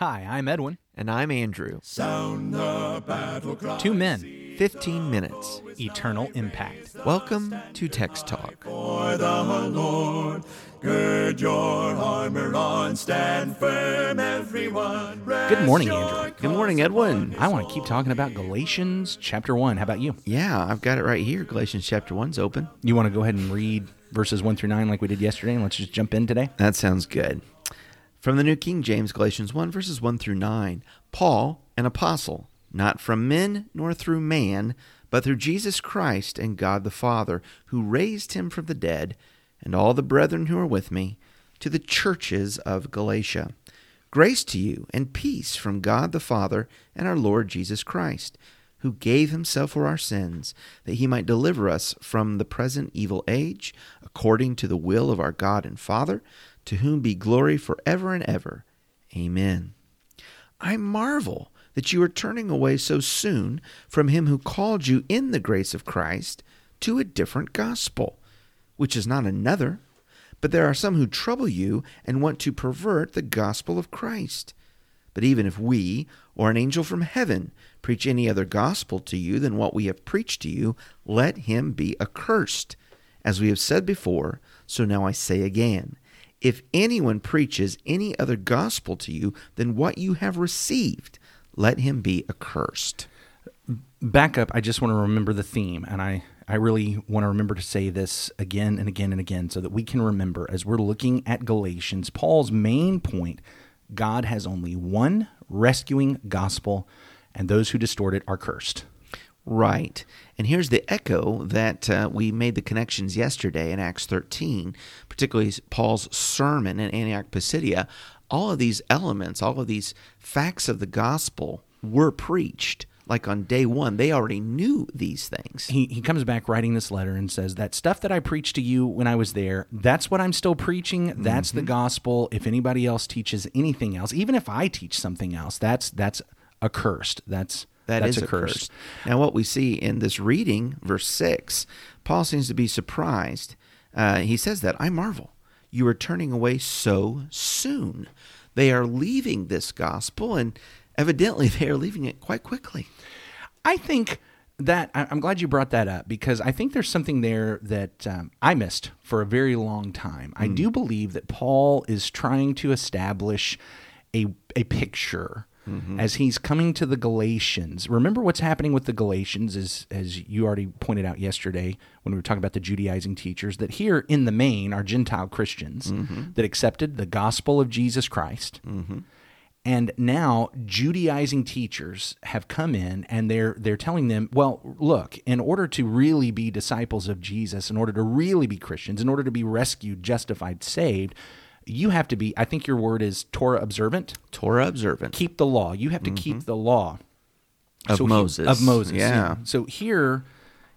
Hi, I'm Edwin. And I'm Andrew. Two men, 15 minutes. eternal impact. Welcome to Text Talk. Good morning, Andrew. Good morning, Edwin. I want to keep talking about Galatians chapter 1. How about you? Yeah, I've got it right here. Galatians chapter 1's open. You want to go ahead and read verses 1 through 9 like we did yesterday, and let's just jump in today? That sounds good. From the New King James, Galatians 1, verses 1 through 9. Paul, an apostle, not from men nor through man, but through Jesus Christ and God the Father, who raised him from the dead, and all the brethren who are with me, to the churches of Galatia. Grace to you and peace from God the Father and our Lord Jesus Christ, who gave himself for our sins, that he might deliver us from the present evil age, according to the will of our God and Father, to whom be glory forever and ever. Amen. I marvel that you are turning away so soon from him who called you in the grace of Christ to a different gospel, which is not another. But there are some who trouble you and want to pervert the gospel of Christ. But even if we, or an angel from heaven, preach any other gospel to you than what we have preached to you, let him be accursed. As we have said before, so now I say again. If anyone preaches any other gospel to you than what you have received, let him be accursed. Back up, I just want to remember the theme, and I, I really want to remember to say this again and again and again so that we can remember as we're looking at Galatians, Paul's main point God has only one rescuing gospel, and those who distort it are cursed. Right. And here's the echo that uh, we made the connections yesterday in Acts 13, particularly Paul's sermon in Antioch Pisidia. All of these elements, all of these facts of the gospel were preached. Like on day one, they already knew these things. he, he comes back writing this letter and says that stuff that I preached to you when I was there, that's what I'm still preaching. That's Mm-hmm. the gospel. If anybody else teaches anything else, even if I teach something else, that's that's accursed. That's That that's is curse. Now, what we see in this reading, verse 6, Paul seems to be surprised. Uh, he says that, I marvel. You are turning away so soon. They are leaving this gospel, and evidently they are leaving it quite quickly. I think that I'm glad you brought that up because I think there's something there that um, I missed for a very long time. I do believe that Paul is trying to establish a a picture Mm-hmm. as he's coming to the Galatians. Remember what's happening with the Galatians is as you already pointed out yesterday when we were talking about the Judaizing teachers that here in the main are Gentile Christians mm-hmm. that accepted the gospel of Jesus Christ. Mm-hmm. And now Judaizing teachers have come in and they're they're telling them, well, look, in order to really be disciples of Jesus, in order to really be Christians, in order to be rescued, justified, saved, you have to be, I think your word is Torah observant. Torah observant. Keep the law. You have to keep the law Of he- Moses. Of Moses. Yeah. So here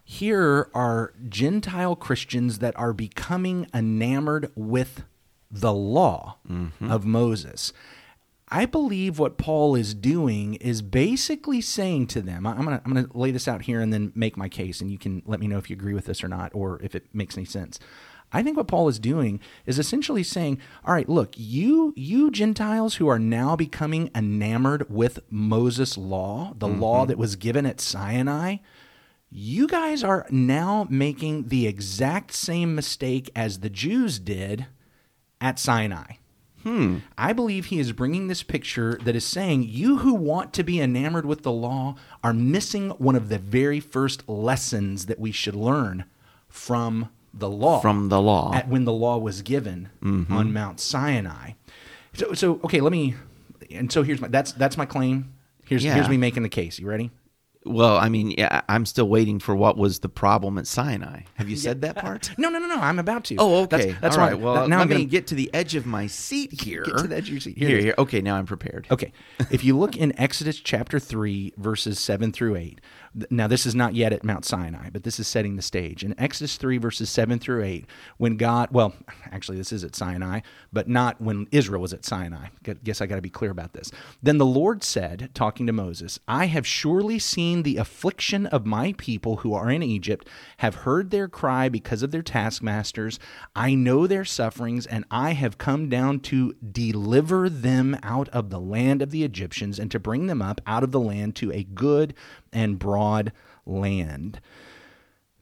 here are Gentile Christians that are becoming enamored with the law Mm-hmm. of Moses. I believe what Paul is doing is basically saying to them, I'm going to I'm going to lay this out here and then make my case and you can let me know if you agree with this or not or if it makes any sense. I think what Paul is doing is essentially saying, all right, look, you you Gentiles who are now becoming enamored with Moses' law, the law that was given at Sinai, you guys are now making the exact same mistake as the Jews did at Sinai. Hmm. I believe he is bringing this picture that is saying you who want to be enamored with the law are missing one of the very first lessons that we should learn from the law. From the law. At when the law was given mm-hmm. on Mount Sinai. So, so okay, let me. And so here's my that's that's my claim. Here's Yeah. here's me making the case. You ready? Well, I mean, yeah, I'm still waiting for what was the problem at Sinai. Have you said that part? No, no, no, no. I'm about to. Oh, okay. That's, that's All right. Well, now let I'm gonna get to the edge of my seat here. Get to the edge of your seat. Here Here, here. Okay, now I'm prepared. Okay. if you look in Exodus chapter 3, verses 7 through 8, Now, this is not yet at Mount Sinai, but this is setting the stage. In Exodus 3, verses 7 through 8, when God, well, actually, this is at Sinai, but not when Israel was at Sinai. Guess I got to be clear about this. Then the Lord said, talking to Moses, I have surely seen the affliction of my people who are in Egypt, have heard their cry because of their taskmasters. I know their sufferings, and I have come down to deliver them out of the land of the Egyptians and to bring them up out of the land to a good and broad land.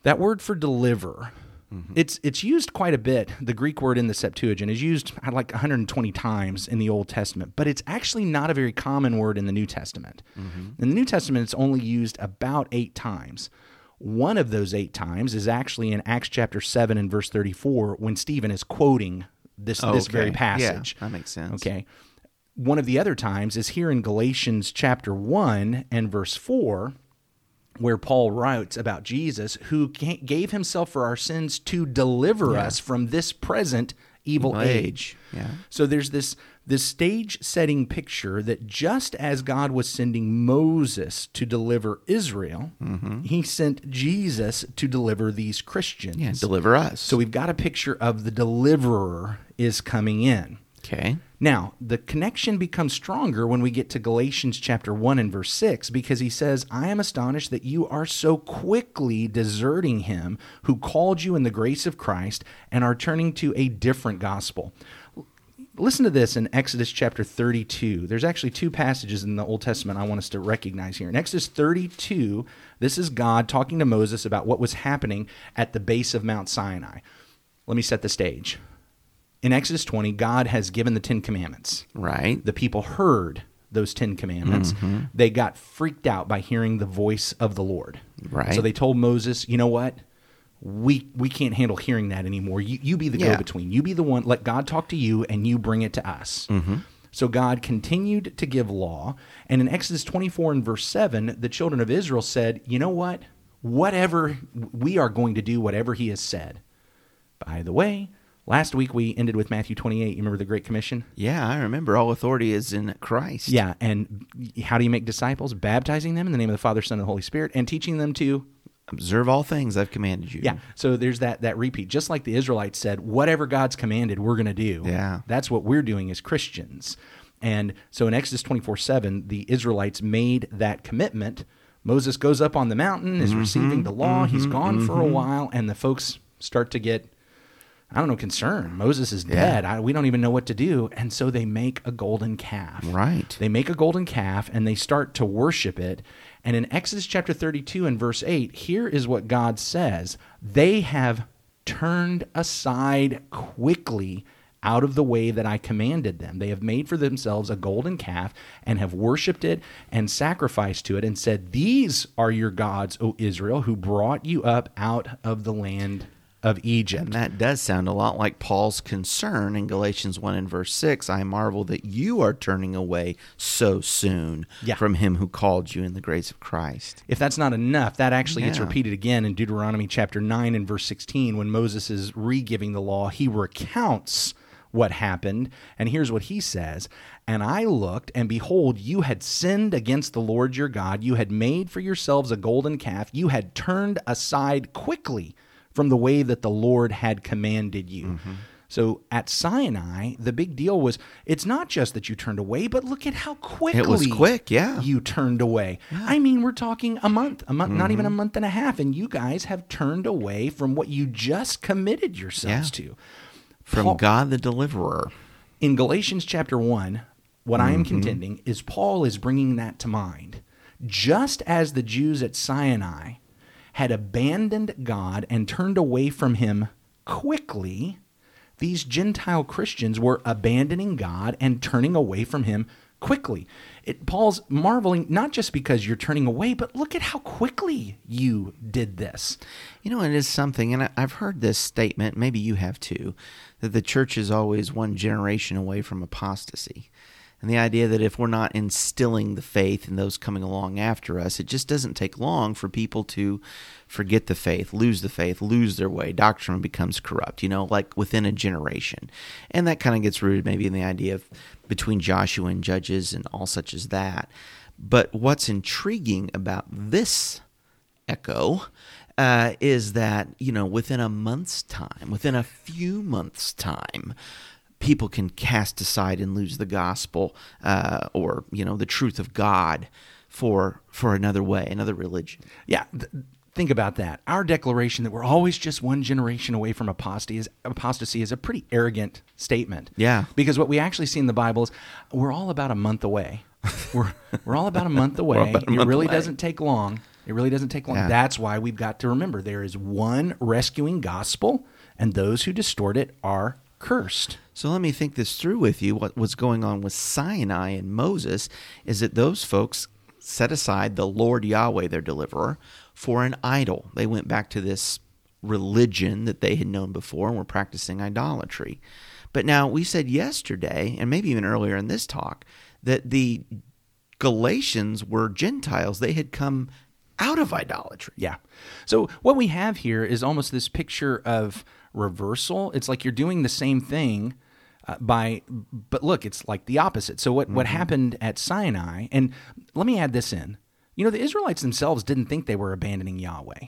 That word for deliver, mm-hmm. it's it's used quite a bit. The Greek word in the Septuagint is used like 120 times in the Old Testament, but it's actually not a very common word in the New Testament. Mm-hmm. In the New Testament, it's only used about eight times. One of those eight times is actually in Acts chapter 7 and verse 34 when Stephen is quoting this, this very passage. Yeah, that makes sense. Okay one of the other times is here in Galatians chapter 1 and verse 4, where Paul writes about Jesus, who gave himself for our sins to deliver yeah. us from this present evil age. age. Yeah. So there's this this stage setting picture that just as God was sending Moses to deliver Israel, mm-hmm. he sent Jesus to deliver these Christians. Yeah, deliver us. So we've got a picture of the deliverer is coming in. Okay. Now, the connection becomes stronger when we get to Galatians chapter 1 and verse 6 because he says, I am astonished that you are so quickly deserting him who called you in the grace of Christ and are turning to a different gospel. Listen to this in Exodus chapter 32. There's actually two passages in the Old Testament I want us to recognize here. In Exodus 32, this is God talking to Moses about what was happening at the base of Mount Sinai. Let me set the stage in Exodus 20, God has given the Ten Commandments. Right. The people heard those Ten Commandments. Mm-hmm. They got freaked out by hearing the voice of the Lord. Right. So they told Moses, you know what? We we can't handle hearing that anymore. You, you be the yeah. go between. You be the one. Let God talk to you, and you bring it to us. Mm-hmm. So God continued to give law, and in Exodus 24 and verse 7, the children of Israel said, "You know what? Whatever we are going to do, whatever He has said." By the way, Last week we ended with Matthew 28. You remember the Great Commission? Yeah, I remember. All authority is in Christ. Yeah, and how do you make disciples? Baptizing them in the name of the Father, Son, and Holy Spirit, and teaching them to observe all things I've commanded you. Yeah. So there's that that repeat. Just like the Israelites said, whatever God's commanded, we're going to do. Yeah. That's what we're doing as Christians. And so in Exodus 24 7, the Israelites made that commitment. Moses goes up on the mountain, is mm-hmm, receiving the law. Mm-hmm, He's gone mm-hmm. for a mm-hmm. while, and the folks start to get I don't know, concern. Moses is dead. Yeah. I, we don't even know what to do. And so they make a golden calf. Right. They make a golden calf and they start to worship it. And in Exodus chapter 32 and verse 8, here is what God says They have turned aside quickly out of the way that I commanded them. They have made for themselves a golden calf and have worshiped it and sacrificed to it and said, These are your gods, O Israel, who brought you up out of the land of Egypt. And that does sound a lot like Paul's concern in Galatians 1 and verse 6. I marvel that you are turning away so soon yeah. from him who called you in the grace of Christ. If that's not enough, that actually yeah. gets repeated again in Deuteronomy chapter 9 and verse 16 when Moses is re giving the law. He recounts what happened. And here's what he says And I looked, and behold, you had sinned against the Lord your God. You had made for yourselves a golden calf. You had turned aside quickly from the way that the Lord had commanded you. Mm-hmm. So at Sinai, the big deal was it's not just that you turned away, but look at how quickly it was quick, yeah. You turned away. Yeah. I mean, we're talking a month, a month, mm-hmm. not even a mm-hmm. month and a half, and you guys have turned away from what you just committed yourselves yeah. to. From Paul, God the deliverer. In Galatians chapter 1, what mm-hmm. I am mm-hmm. contending is Paul is bringing that to mind. Just as the Jews at Sinai had abandoned God and turned away from him quickly, these Gentile Christians were abandoning God and turning away from him quickly. It, Paul's marveling not just because you're turning away, but look at how quickly you did this. You know, it is something, and I've heard this statement, maybe you have too, that the church is always one generation away from apostasy and the idea that if we're not instilling the faith in those coming along after us, it just doesn't take long for people to forget the faith, lose the faith, lose their way. Doctrine becomes corrupt, you know, like within a generation. And that kind of gets rooted maybe in the idea of between Joshua and Judges and all such as that. But what's intriguing about this echo uh, is that, you know, within a month's time, within a few months' time, people can cast aside and lose the gospel uh, or, you know, the truth of God for for another way, another religion. Yeah. Th- think about that. Our declaration that we're always just one generation away from apostasy is, apostasy is a pretty arrogant statement. Yeah. Because what we actually see in the Bible is we're all about a month away. we're, we're all about a month away. a it month really away. doesn't take long. It really doesn't take long. Yeah. That's why we've got to remember there is one rescuing gospel, and those who distort it are cursed. So let me think this through with you. What was going on with Sinai and Moses is that those folks set aside the Lord Yahweh, their deliverer, for an idol. They went back to this religion that they had known before and were practicing idolatry. But now we said yesterday, and maybe even earlier in this talk, that the Galatians were Gentiles. They had come out of idolatry. Yeah. So what we have here is almost this picture of reversal. It's like you're doing the same thing uh, by, but look, it's like the opposite. So what what happened at Sinai? And let me add this in. You know, the Israelites themselves didn't think they were abandoning Yahweh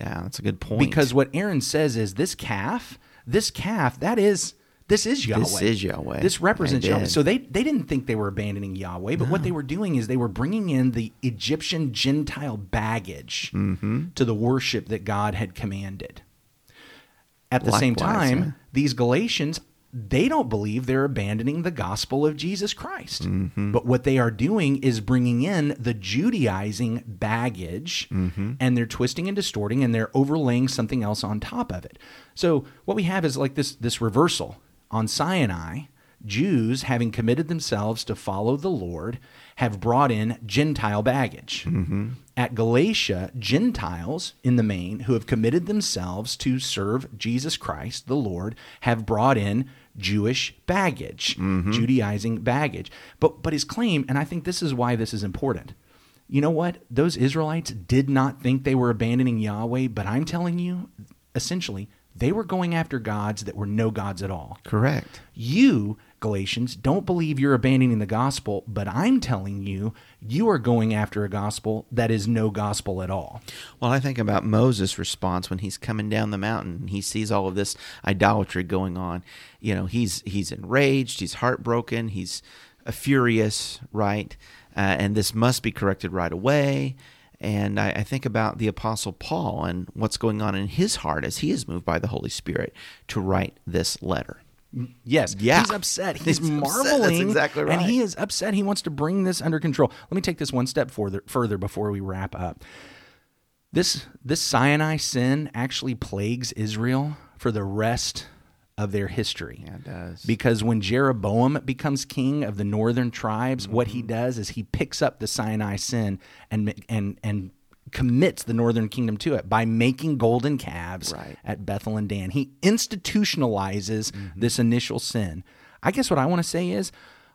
Yeah, that's a good point. because what Aaron says is this calf, this calf, that is. This is Yahweh. This is Yahweh. This represents Yahweh. So they, they didn't think they were abandoning Yahweh, but what they were doing is they were bringing in the Egyptian Gentile baggage Mm-hmm. to the worship that God had commanded. At the same time, yeah. these Galatians, they don't believe they're abandoning the gospel of Jesus Christ. Mm-hmm. But what they are doing is bringing in the Judaizing baggage Mm-hmm. and they're twisting and distorting and they're overlaying something else on top of it. So what we have is like this this reversal. On Sinai, Jews, having committed themselves to follow the Lord, have brought in Gentile baggage. Mm-hmm. At Galatia, Gentiles, in the main, who have committed themselves to serve Jesus Christ, the Lord, have brought in Jewish baggage, mm-hmm. Judaizing baggage. But but his claim, and I think this is why this is important. You know what? Those Israelites did not think they were abandoning Yahweh, but I'm telling you, essentially, they were going after gods that were no gods at all. Correct. You, Galatians, don't believe you're abandoning the gospel, but I'm telling you, you are going after a gospel that is no gospel at all. Well, I think about Moses' response when he's coming down the mountain and he sees all of this idolatry going on. You know, he's he's enraged, he's heartbroken, he's uh, furious, right? Uh, and this must be corrected right away. And I, I think about the Apostle Paul and what's going on in his heart as he is moved by the Holy Spirit to write this letter. Yes, Yeah. he's upset. He's, He's upset. marveling. That's exactly And he is upset. He wants to bring this under control. Let me take this one step further, further before we wrap up. This this Sinai sin actually plagues Israel for the rest of their history. Yeah, it does. Because when Jeroboam becomes king of the northern tribes, what Mm-hmm. he does is he picks up the Sinai sin and and and commits the northern kingdom to it by making golden calves Right. at Bethel and Dan. He institutionalizes Mm-hmm. this initial sin. I guess what I want to say is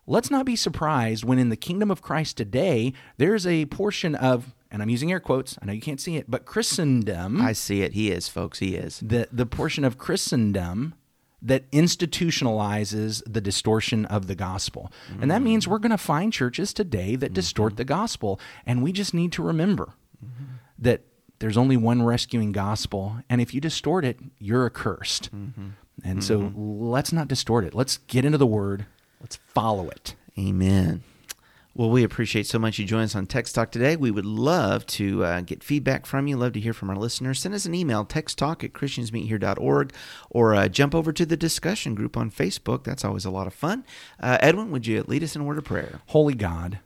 let's not be surprised when in the kingdom of Christ today there's a portion of and I'm using air quotes, I know you can't see it, but Christendom I see it. He is, folks. He is. the the portion of Christendom that institutionalizes the distortion of the gospel. And that means we're going to find churches today that distort the gospel and we just need to remember that there's only one rescuing gospel and if you distort it, you're accursed. And so let's not distort it. Let's get into the word. Let's follow it. Amen. Well, we appreciate so much you join us on Text Talk today. We would love to uh, get feedback from you, love to hear from our listeners. Send us an email, texttalk at christiansmeethere.org, or uh, jump over to the discussion group on Facebook. That's always a lot of fun. Uh, Edwin, would you lead us in a word of prayer? Holy God,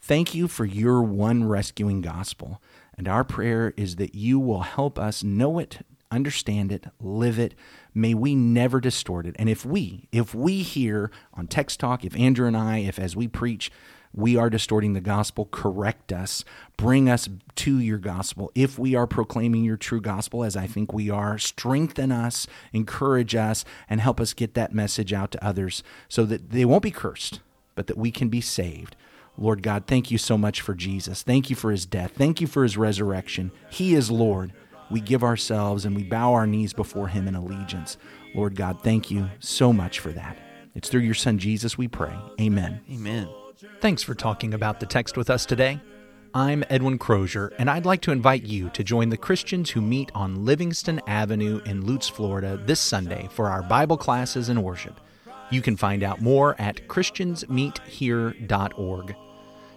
thank you for your one rescuing gospel. And our prayer is that you will help us know it, understand it, live it. May we never distort it. And if we, if we here on Text Talk, if Andrew and I, if as we preach, we are distorting the gospel, correct us, bring us to your gospel. If we are proclaiming your true gospel, as I think we are, strengthen us, encourage us, and help us get that message out to others so that they won't be cursed, but that we can be saved. Lord God, thank you so much for Jesus. Thank you for his death. Thank you for his resurrection. He is Lord. We give ourselves and we bow our knees before him in allegiance. Lord God, thank you so much for that. It's through your son Jesus we pray. Amen. Amen. Thanks for talking about the text with us today. I'm Edwin Crozier, and I'd like to invite you to join the Christians who meet on Livingston Avenue in Lutz, Florida this Sunday for our Bible classes and worship. You can find out more at ChristiansMeetHere.org.